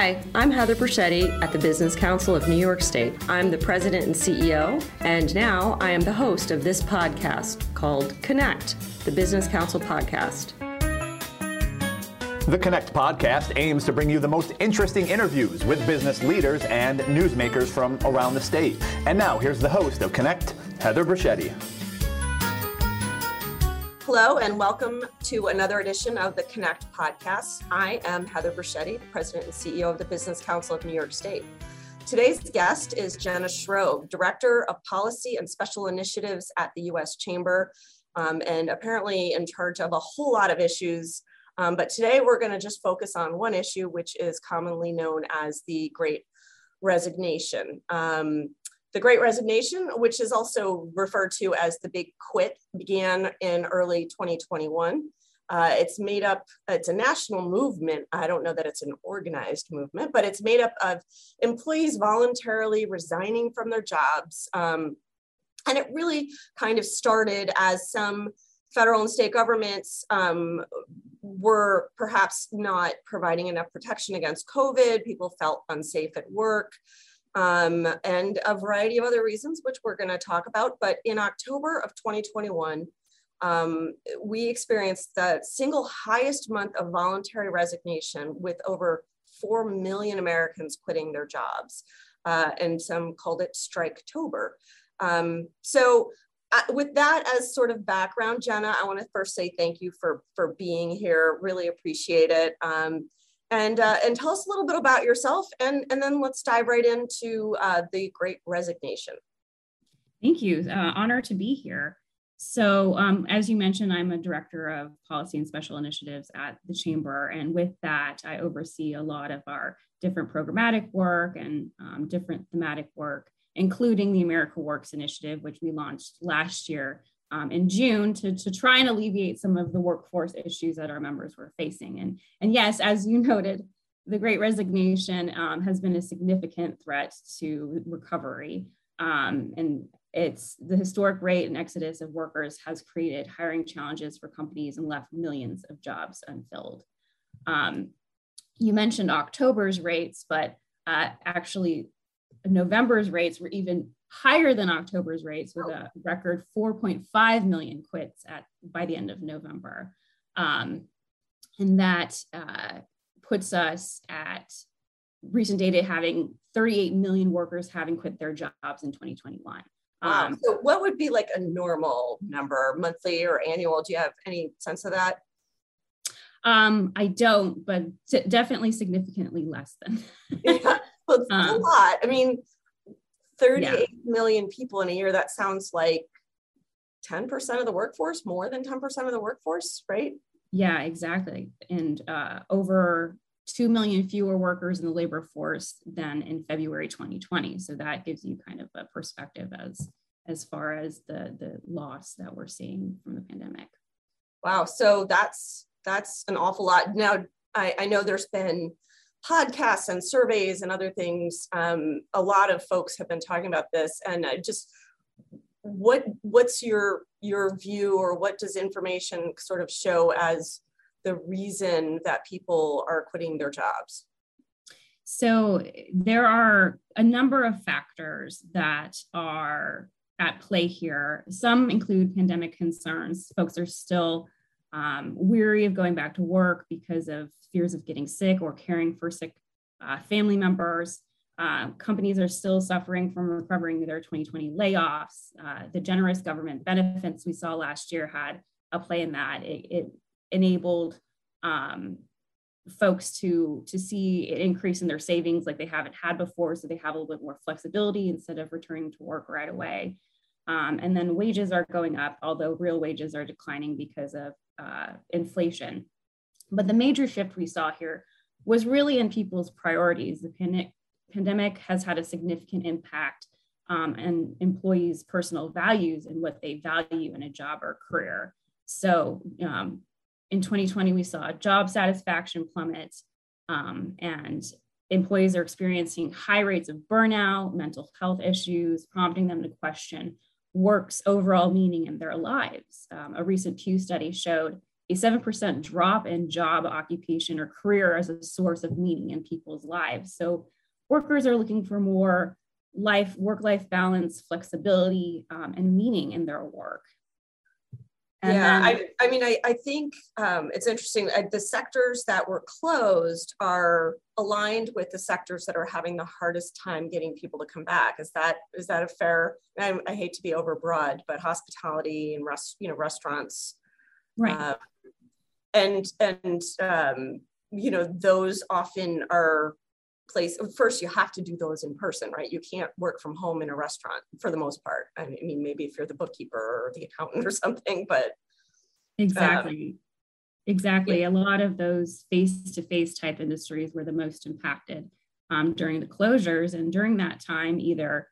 Hi, I'm Heather Briccetti at the Business Council of New York State. I'm the president and CEO, and now I am the host of this podcast called Connect, the Business Council podcast. The Connect podcast aims to bring you the most interesting interviews with business leaders and newsmakers from around the state. And now, here's the host of Connect, Heather Briccetti. Hello, and welcome to another edition of the Connect podcast. I am Heather Briccetti, President and CEO of the Business Council of New York State. Today's guest is Jenna Shrove, Director of Policy and Special Initiatives at the U.S. Chamber, um, and apparently in charge of a whole lot of issues. Um, but today we're going to just focus on one issue, which is commonly known as the Great Resignation. Um, the Great Resignation, which is also referred to as the Big Quit, began in early 2021. Uh, it's made up, it's a national movement. I don't know that it's an organized movement, but it's made up of employees voluntarily resigning from their jobs. Um, and it really kind of started as some federal and state governments um, were perhaps not providing enough protection against COVID. People felt unsafe at work um, and a variety of other reasons, which we're going to talk about. But in October of 2021, um, we experienced the single highest month of voluntary resignation with over 4 million Americans quitting their jobs. Uh, and some called it Striketober. Um, so uh, with that as sort of background, Jenna, I want to first say thank you for, for being here. Really appreciate it. Um, and uh, and tell us a little bit about yourself and and then let's dive right into uh, the great resignation. Thank you. Uh, honor to be here. So um, as you mentioned i'm a director of policy and special initiatives at the chamber. And with that i oversee a lot of our different programmatic work and um, different thematic work including the america works initiative which we launched last year um, in June to, to try and alleviate some of the workforce issues that our members were facing. And, and yes, as you noted, the great resignation um, has been a significant threat to recovery. Um, and it's the historic rate and exodus of workers has created hiring challenges for companies and left millions of jobs unfilled. Um, you mentioned October's rates, but uh, actually November's rates were even higher than October's rates with a record 4.5 million quits at by the end of November. Um, and that uh, puts us at recent data having 38 million workers having quit their jobs in 2021. Wow. Um, so what would be like a normal number, monthly or annual? Do you have any sense of that? Um, I don't, but definitely significantly less than. yeah, well, it's um, a lot. I mean, Thirty-eight yeah. million people in a year, that sounds like 10% of the workforce, more than 10% of the workforce, right? Yeah, exactly. And uh, over 2 million fewer workers in the labor force than in February 2020. So that gives you kind of a perspective as as far as the the loss that we're seeing from the pandemic. Wow. So that's that's an awful lot. Now I, I know there's been podcasts and surveys and other things, um, a lot of folks have been talking about this. And uh, just what what's your your view, or what does information sort of show as the reason that people are quitting their jobs? So there are a number of factors that are at play here. Some include pandemic concerns. Folks are still um, weary of going back to work because of fears of getting sick or caring for sick uh, family members. Uh, companies are still suffering from recovering their 2020 layoffs. Uh, the generous government benefits we saw last year had a play in that. It, it enabled um, folks to, to see an increase in their savings like they haven't had before, so they have a little bit more flexibility instead of returning to work right away. Um, and then wages are going up, although real wages are declining because of uh, inflation. But the major shift we saw here was really in people's priorities. The pandemic, pandemic has had a significant impact um, and employees' personal values and what they value in a job or career. So um, in 2020, we saw job satisfaction plummet um, and employees are experiencing high rates of burnout, mental health issues, prompting them to question work's overall meaning in their lives. Um, a recent Pew study showed a 7% drop in job occupation or career as a source of meaning in people's lives. So workers are looking for more life, work life balance, flexibility, um, and meaning in their work. And yeah, then, I, I mean, I, I think um, it's interesting. Uh, the sectors that were closed are aligned with the sectors that are having the hardest time getting people to come back. Is that is that a fair? I, I hate to be overbroad, but hospitality and rest, you know, restaurants, right? Uh, and and um, you know, those often are place first you have to do those in person right? You can't work from home in a restaurant for the most part. I mean maybe if you're the bookkeeper or the accountant or something but exactly. Um, exactly. yeah. a lot of those face-to-face type industries were the most impacted um, during the closures and during that time either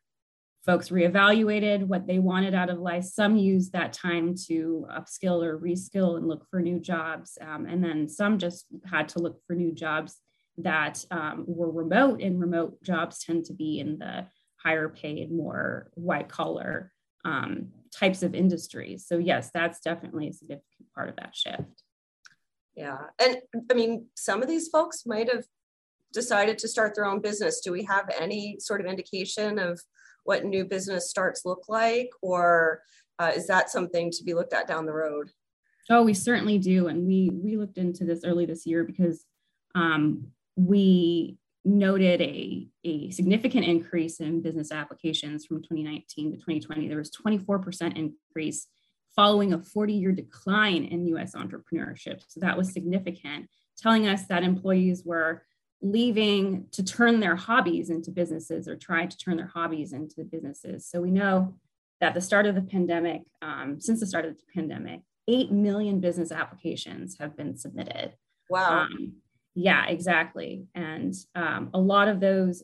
folks reevaluated what they wanted out of life some used that time to upskill or reskill and look for new jobs um, and then some just had to look for new jobs that um, were remote, and remote jobs tend to be in the higher paid, more white collar um, types of industries. So, yes, that's definitely a significant part of that shift. Yeah. And I mean, some of these folks might have decided to start their own business. Do we have any sort of indication of what new business starts look like? Or uh, is that something to be looked at down the road? Oh, we certainly do. And we we looked into this early this year because um, we noted a, a significant increase in business applications from 2019 to 2020. There was 24% increase following a 40 year decline in US entrepreneurship. So that was significant, telling us that employees were leaving to turn their hobbies into businesses or try to turn their hobbies into businesses. So we know that the start of the pandemic, um, since the start of the pandemic, 8 million business applications have been submitted. Wow. Um, yeah, exactly. And um, a lot of those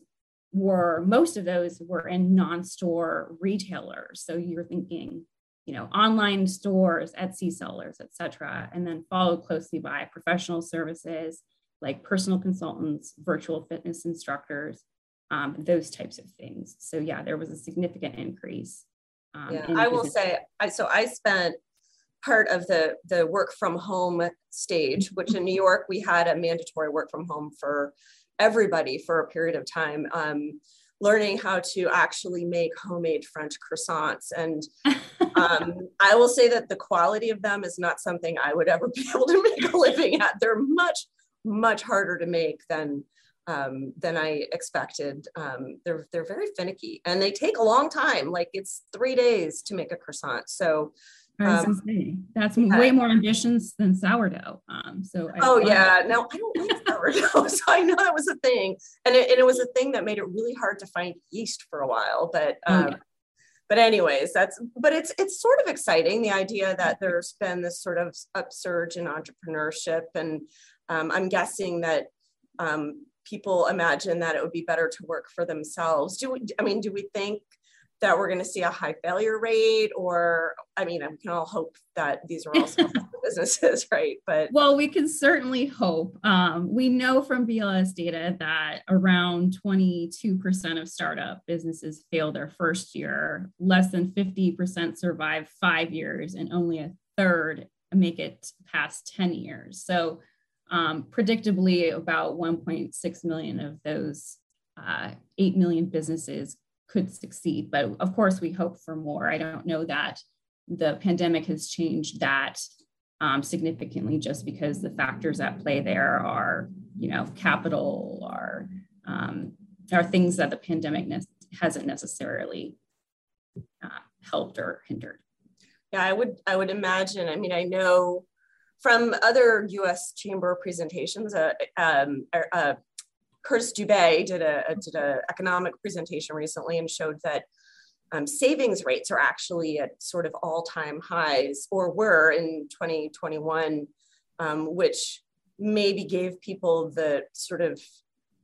were, most of those were in non store retailers. So you're thinking, you know, online stores, Etsy sellers, et cetera, and then followed closely by professional services like personal consultants, virtual fitness instructors, um, those types of things. So yeah, there was a significant increase. Um, yeah, I will say, I, so I spent part of the the work from home stage which in new york we had a mandatory work from home for everybody for a period of time um, learning how to actually make homemade french croissants and um, i will say that the quality of them is not something i would ever be able to make a living at they're much much harder to make than um, than I expected. Um, they're they're very finicky and they take a long time. Like it's three days to make a croissant. So um, That's yeah. way more ambitious than sourdough. Um, so I oh yeah, no, I don't like sourdough, so I know that was a thing, and it, and it was a thing that made it really hard to find yeast for a while. But oh, um, oh, yeah. but anyways, that's but it's it's sort of exciting the idea that there's been this sort of upsurge in entrepreneurship, and um, I'm guessing that um, people imagine that it would be better to work for themselves. Do we, I mean, do we think that we're going to see a high failure rate or i mean we can all hope that these are also businesses right? But well we can certainly hope um, we know from bls data that around 22% of startup businesses fail their first year less than 50% survive five years and only a third make it past 10 years. So um, predictably about 1.6 million of those uh, 8 million businesses could succeed. But of course, we hope for more. I don't know that the pandemic has changed that um, significantly just because the factors at play there are, you know, capital are, um, are things that the pandemic ne- hasn't necessarily uh, helped or hindered. Yeah, I would, I would imagine. I mean, I know from other U.S. Chamber presentations, uh, um, uh, Curtis Dubay did a, did an economic presentation recently and showed that um, savings rates are actually at sort of all-time highs or were in 2021, um, which maybe gave people the sort of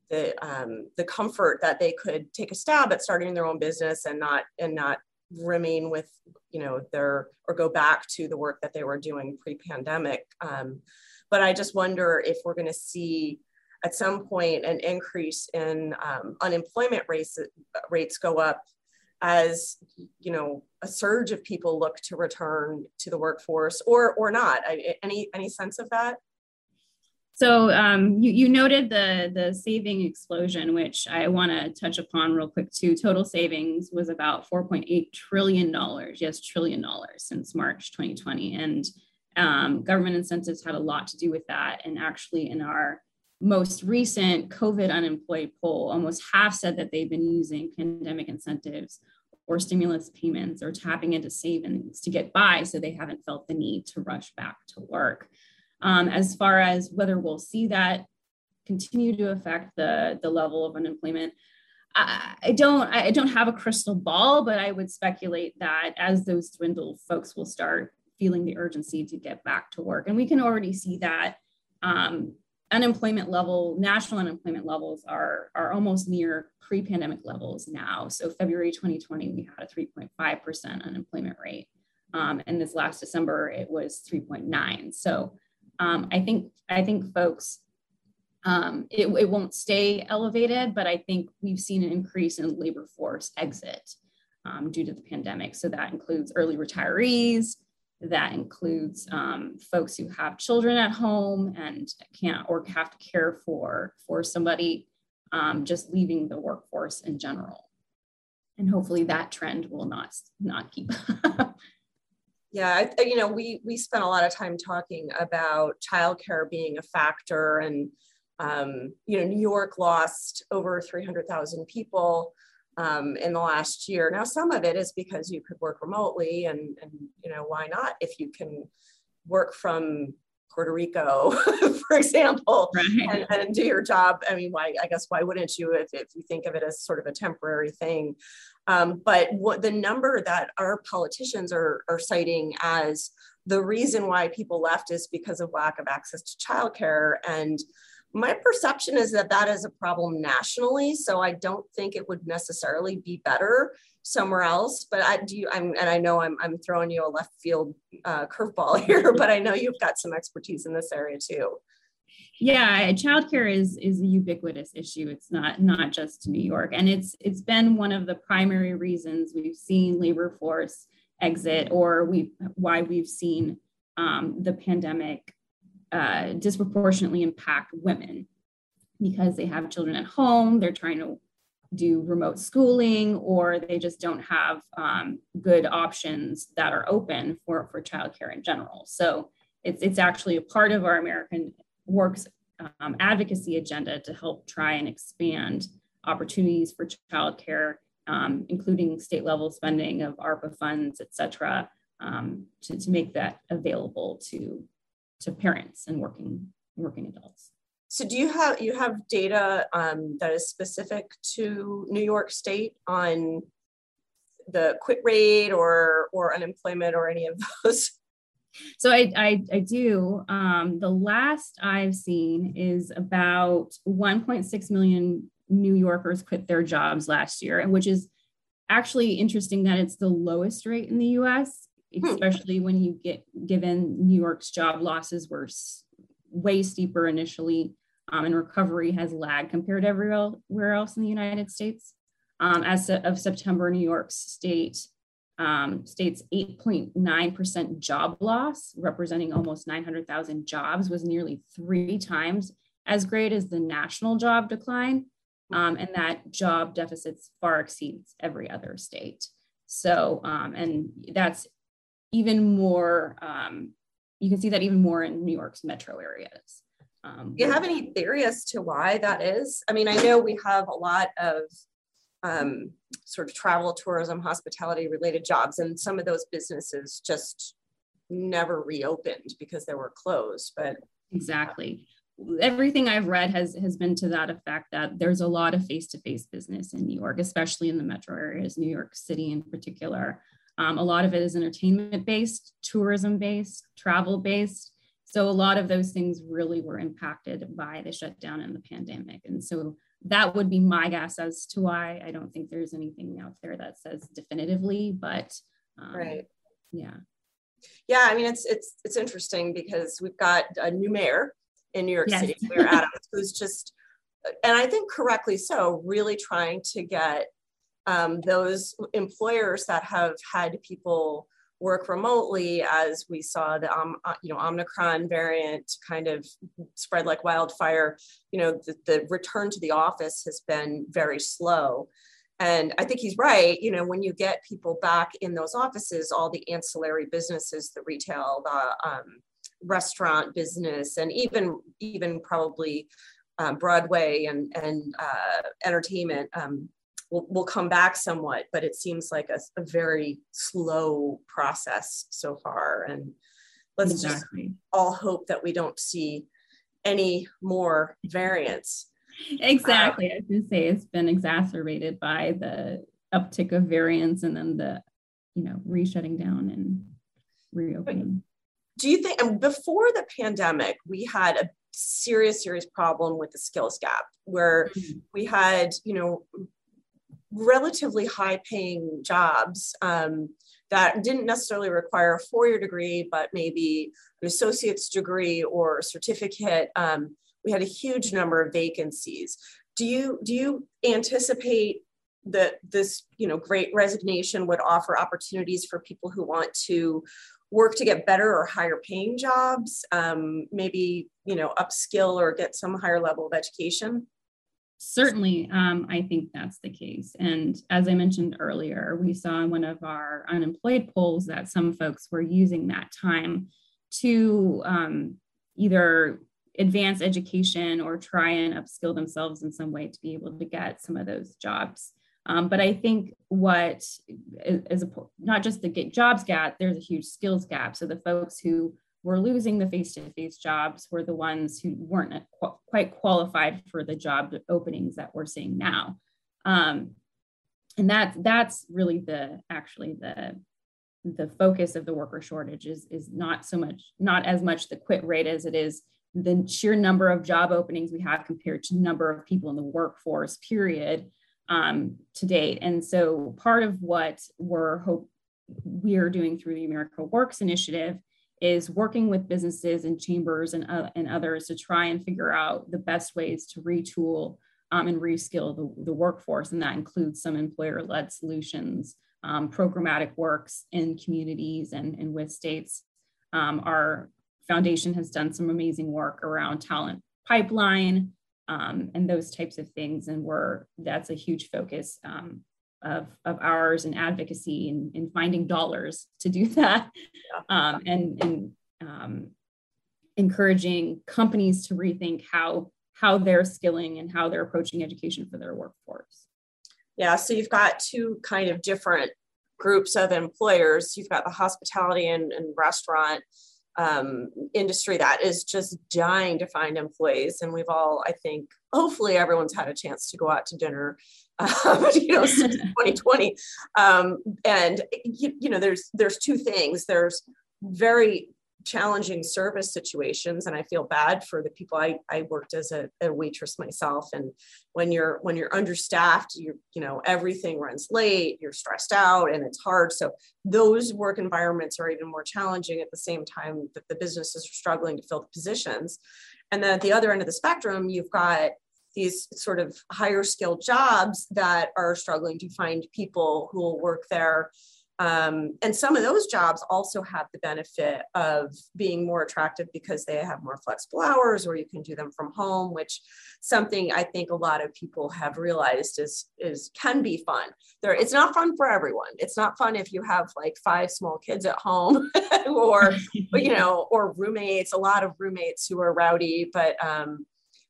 the um, the comfort that they could take a stab at starting their own business and not and not remain with you know their or go back to the work that they were doing pre-pandemic. Um, but I just wonder if we're going to see at some point an increase in um, unemployment rates rates go up as you know a surge of people look to return to the workforce or or not. I, any any sense of that? So um, you, you noted the the saving explosion which i want to touch upon real quick too. Total savings was about 4.8 trillion dollars yes trillion dollars since march 2020 and um, government incentives had a lot to do with that and actually in our most recent COVID unemployed poll, almost half said that they've been using pandemic incentives or stimulus payments or tapping into savings to get by, so they haven't felt the need to rush back to work. Um, as far as whether we'll see that continue to affect the, the level of unemployment, I, don't I don't have a crystal ball, but I would speculate that as those dwindle, folks will start feeling the urgency to get back to work, and we can already see that um, unemployment level, national unemployment levels are, are almost near pre-pandemic levels now. So February 2020, we had a 3.5% unemployment rate. Um, and this last December, it was 3.9. So um, I think I think folks, um, it, it won't stay elevated, but I think we've seen an increase in labor force exit um, due to the pandemic. So that includes early retirees, that includes um, folks who have children at home and can't or have to care for for somebody um, just leaving the workforce in general. And hopefully that trend will not not keep. yeah, you know, we we spent a lot of time talking about childcare being a factor, and um, you know, New York lost over three hundred thousand people um, in the last year. Now, some of it is because you could work remotely, and, and you know why not? If you can work from Puerto Rico, for example, right. and, and, do your job. I mean, why? I guess why wouldn't you if, if you think of it as sort of a temporary thing? Um, but what the number that our politicians are, are citing as the reason why people left is because of lack of access to childcare and my perception is that that is a problem nationally. So I don't think it would necessarily be better somewhere else. But I do, I'm, and I know I'm, I'm throwing you a left field uh, curveball here, but I know you've got some expertise in this area too. Yeah, childcare is is a ubiquitous issue. It's not not just New York, and it's it's been one of the primary reasons we've seen labor force exit, or we why we've seen um, the pandemic uh, disproportionately impact women because they have children at home, they're trying to do remote schooling, or they just don't have um, good options that are open for, for childcare in general. So it's, it's actually a part of our American Works um, advocacy agenda to help try and expand opportunities for childcare, um, including state level spending of ARPA funds, et cetera, um, to, to make that available to to parents and working working adults. So do you have you have data um, that is specific to New York State on the quit rate or or unemployment or any of those? So I I, I do. Um, the last I've seen is about 1.6 million New Yorkers quit their jobs last year, and which is actually interesting that it's the lowest rate in the U.S. Hmm. especially when you get given New York's job losses were way steeper initially, um, and recovery has lagged compared to everywhere else in the United States. Um, as of September, New York State um, states 8.9% job loss, representing almost 900,000 jobs, was nearly three times as great as the national job decline. Um, and that job deficits far exceeds every other state. So, um, and that's even more, um, you can see that even more in New York's metro areas. Um, Do you have any theory as to why that is? I mean, I know we have a lot of um, sort of travel, tourism, hospitality related jobs, and some of those businesses just never reopened because they were closed. But exactly, everything I've read has has been to that effect that there's a lot of face to face business in New York, especially in the metro areas, New York City in particular. Um, a lot of it is entertainment based, tourism based, travel based. So a lot of those things really were impacted by the shutdown and the pandemic. And so that would be my guess as to why I don't think there's anything out there that says definitively, but um, right. Yeah. Yeah. I mean, it's, it's, it's interesting because we've got a new mayor in New York yes. City, Mayor Adams, who's just, and I think correctly so, really trying to get um, those employers that have had people work remotely as we saw the um, uh, you know omicron variant kind of spread like wildfire you know the, the return to the office has been very slow. And i think he's right you know when you get people back in those offices all the ancillary businesses the retail the um, restaurant business and even even probably um, broadway and and uh, entertainment um, will, will come back somewhat, but it seems like a, a very slow process so far. And let's exactly. just all hope that we don't see any more variants. Exactly. Um, I was going to say it's been exacerbated by the uptick of variants and then the, you know, re-shutting down and reopening. Do you think, and before the pandemic, we had a serious, serious problem with the skills gap where mm-hmm. we had, you know, relatively high paying jobs um, that didn't necessarily require a four-year degree, but maybe an associate's degree or certificate. Um, we had a huge number of vacancies. Do you do you anticipate that this you know great resignation would offer opportunities for people who want to work to get better or higher paying jobs, um, maybe you know upskill or get some higher level of education? Certainly um, i think that's the case. And as i mentioned earlier we saw in one of our unemployed polls that some folks were using that time to um, either advance education or try and upskill themselves in some way to be able to get some of those jobs. Um, but i think what is a, not just the get jobs gap there's a huge skills gap. So the folks who were losing the face-to-face jobs were the ones who weren't quite qualified for the job openings that we're seeing now. Um, and that that's really the actually the the focus of the worker shortage is is not so much not as much the quit rate as it is the sheer number of job openings we have compared to number of people in the workforce period um, to date. And so part of what we're hope we are doing through the america works initiative is working with businesses and chambers and, uh, and others to try and figure out the best ways to retool um, and reskill the, the workforce. And that includes some employer led solutions, um, programmatic works in communities and, and with states. Um, our foundation has done some amazing work around talent pipeline um, and those types of things. And we're, that's a huge focus um, of, of ours and advocacy and, and finding dollars to do that. Um, and, and um, encouraging companies to rethink how how they're skilling and how they're approaching education for their workforce. Yeah so you've got two kind of different groups of employers. You've got the hospitality and, and restaurant um, industry that is just dying to find employees. And we've all i think hopefully everyone's had a chance to go out to dinner um, you know, since 2020. Um, and you, you know, there's there's two things. There's very challenging service situations and i feel bad for the people i, I worked as a, a, waitress myself and when you're when you're understaffed you you know everything runs late you're stressed out and it's hard so those work environments are even more challenging at the same time that the businesses are struggling to fill the positions and then at the other end of the spectrum you've got these sort of higher skilled jobs that are struggling to find people who will work there. Um, and some of those jobs also have the benefit of being more attractive because they have more flexible hours or you can do them from home, which something I think a lot of people have realized is, is can be fun. There, it's not fun for everyone. It's not fun if you have like five small kids at home or, you know, or roommates, a lot of roommates who are rowdy, but um,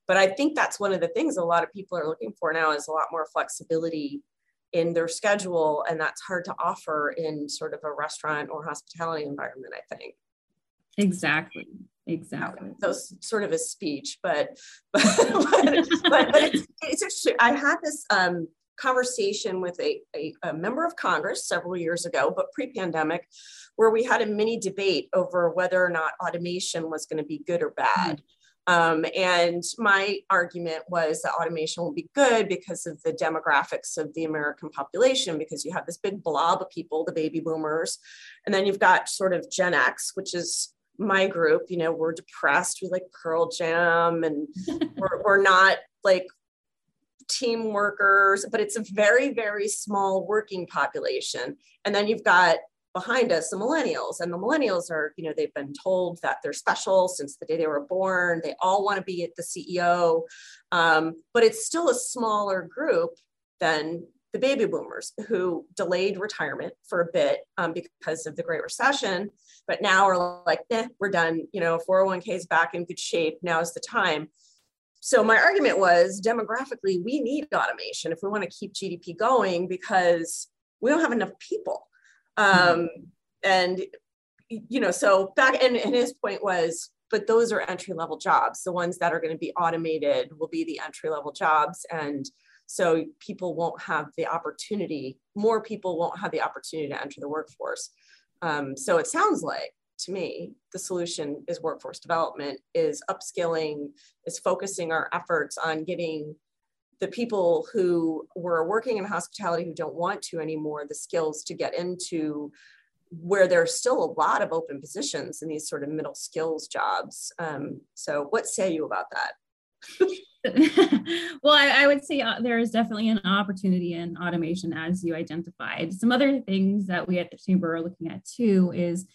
but i think that's one of the things a lot of people are looking for now is a lot more flexibility in their schedule and that's hard to offer in sort of a restaurant or hospitality environment i think exactly exactly so sort of a speech but but, but, but, but it's, it's interesting i had this um, conversation with a, a, a, member of Congress several years ago, but pre pandemic, where we had a mini debate over whether or not automation was going to be good or bad. Mm-hmm. Um, and my argument was that automation will be good because of the demographics of the American population, because you have this big blob of people, the baby boomers, and then you've got sort of Gen X, which is my group. You know, we're depressed, we like Pearl Jam, and we're, we're not like team workers, but it's a very, very small working population. And then you've got behind us the millennials and the millennials are you know they've been told that they're special since the day they were born. They all want to be at the ceo um, but it's still a smaller group than the baby boomers who delayed retirement for a bit um, because of the great recession but now are like eh, we're done. You know 401k is back in good shape. Now is the time. So my argument was demographically we need automation if we want to keep gdp going because we don't have enough people um, and you know, so back and, and his point was, but those are entry level jobs. The ones that are going to be automated will be the entry level jobs. And so people won't have the opportunity, more people won't have the opportunity to enter the workforce. Um, so it sounds like to me, the solution is workforce development, is upskilling, is focusing our efforts on getting the people who were working in hospitality who don't want to anymore the skills to get into where there's still a lot of open positions in these sort of middle skills jobs. Um, so, what say you about that? well, I, I, would say uh, there is definitely an opportunity in automation as you identified. Some other things that we at the chamber are looking at too is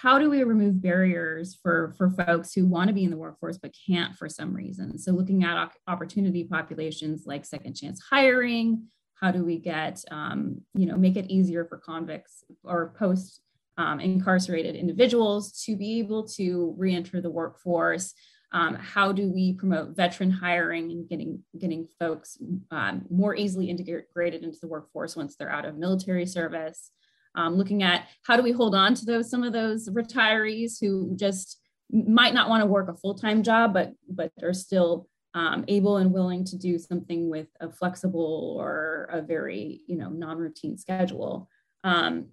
how do we remove barriers for, for folks who want to be in the workforce but can't for some reason? So looking at opportunity populations like second chance hiring, how do we get, um, you know, make it easier for convicts or post um, incarcerated individuals to be able to reenter the workforce? Um, how do we promote veteran hiring and getting getting folks um, more easily integrated into the workforce once they're out of military service? Um, looking at how do we hold on to those some of those retirees who just might not want to work a full-time job but but are still um, able and willing to do something with a flexible or a very you know non-routine schedule. Um,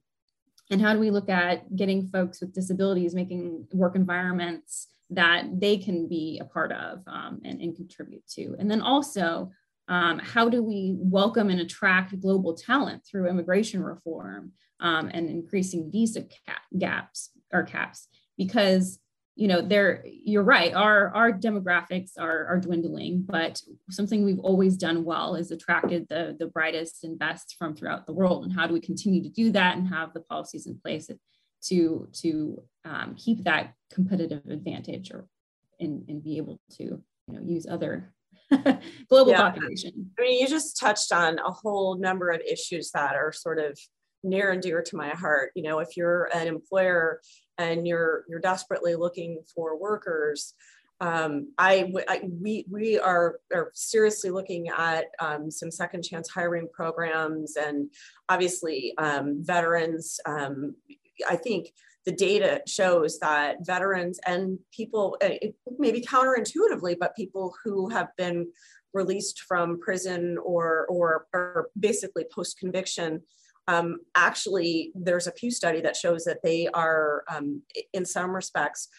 and how do we look at getting folks with disabilities making work environments that they can be a part of um, and, and, contribute to? And then also um, how do we welcome and attract global talent through immigration reform um, and increasing visa cap, gaps or caps because you know there you're right our our demographics are are dwindling but something we've always done well is attracted the the brightest and best from throughout the world and how do we continue to do that and have the policies in place to to um, keep that competitive advantage or and, and be able to you know use other global yeah. population i mean you just touched on a whole number of issues that are sort of near and dear to my heart. You know, if you're an employer and you're you're desperately looking for workers, um, I, I, we we are are seriously looking at um, some second chance hiring programs and obviously um, veterans. Um, I think the data shows that veterans and people, uh, maybe counterintuitively, but people who have been released from prison or or, or basically post conviction um, actually there's a Pew study that shows that they are in some respects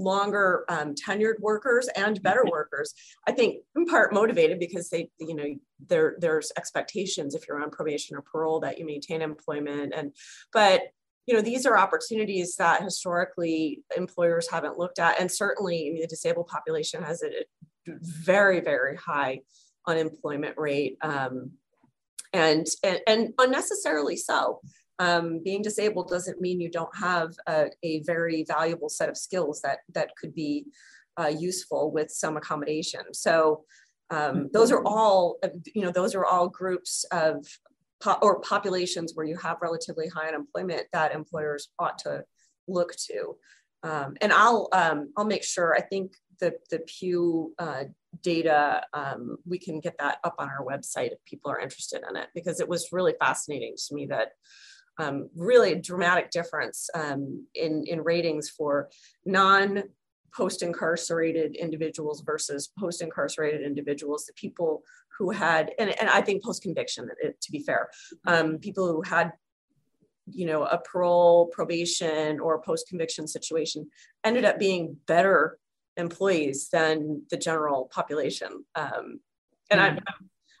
longer um, tenured workers and better workers. I think in part motivated because they you know there there's expectations if you're on probation or parole that you maintain employment. And but you know these are opportunities that historically employers haven't looked at. And certainly I mean, the disabled population has a very very high unemployment rate. Um, and, and, and unnecessarily so. Um, being disabled doesn't mean you don't have a, a, very valuable set of skills that that could be uh, useful with some accommodation. So um, those are all you know those are all groups of po- or populations where you have relatively high unemployment that employers ought to look to. Um, and I'll um, I'll make sure. I think the the Pew uh, data, um, we can get that up on our website if people are interested in it, because it was really fascinating to me that um, really dramatic difference um, in, in ratings for non post incarcerated individuals versus post incarcerated individuals, the people who had, and, and I think post conviction, to be fair, um, people who had you know a parole probation or post conviction situation ended up being better employees than the general population. Um, and I'm,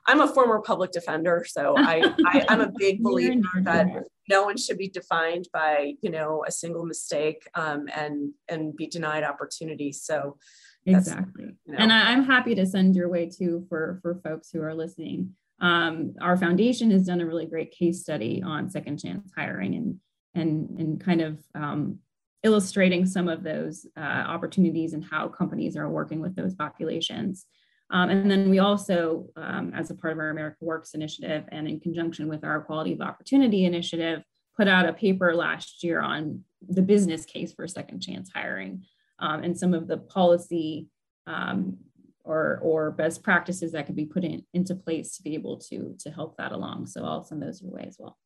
I'm a former public defender, so I, I am a big believer that no one should be defined by you know a single mistake um, and and be denied opportunity. So exactly, you know. and I, am happy to send your way too for for folks who are listening. Um, our foundation has done a really great case study on second chance hiring and and and kind of um, illustrating some of those uh, opportunities and how companies are working with those populations. Um, and then we also, um, as a part of our America Works initiative and in conjunction with our Quality of Opportunity initiative, put out a paper last year on the business case for second chance hiring um, and some of the policy um, or, or best practices that could be put in, into place to be able to, to help that along. So I'll send those your way as well.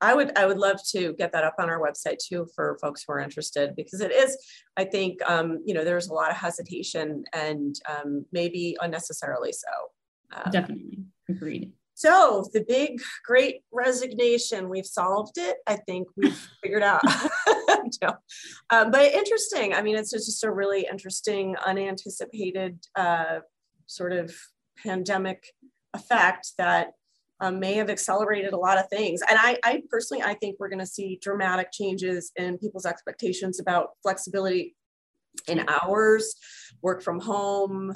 I would I would love to get that up on our website too for folks who are interested because it is I think um, you know there's a lot of hesitation and um, maybe unnecessarily so. Um, Definitely agreed. So the big great resignation we've solved it. I think we've figured out. no. um, but interesting. I mean, it's just a really interesting, unanticipated uh, sort of pandemic effect that um, may have accelerated a lot of things. And I, I personally, I think we're going to see dramatic changes in people's expectations about flexibility in hours, work from home.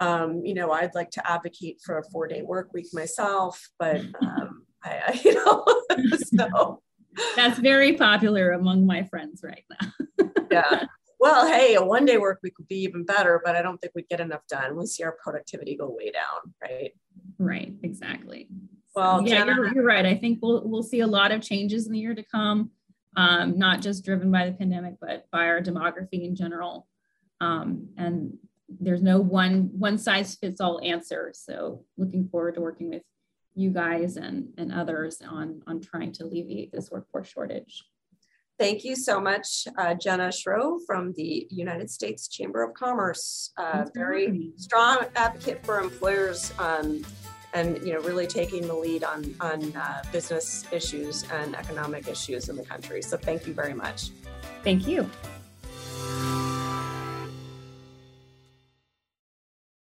Um, you know, I'd like to advocate for a four-day work week myself, but um, I, I, you know, so that's very popular among my friends right now. yeah. Well, hey, a one-day work week would be even better, but I don't think we'd get enough done. We see our productivity go way down, right? Right. Exactly. Well, yeah, you're, you're, right. I think we'll we'll see a lot of changes in the year to come, um, not just driven by the pandemic, but by our demography in general. Um, and there's no one one size fits all answer. So looking forward to working with you guys and and others on on trying to alleviate this workforce shortage. Thank you so much, uh, Jenna Shrove from the United States Chamber of Commerce. Uh, very strong advocate for employers um, and you know really taking the lead on on uh, business issues and economic issues in the country. So thank you very much. Thank you.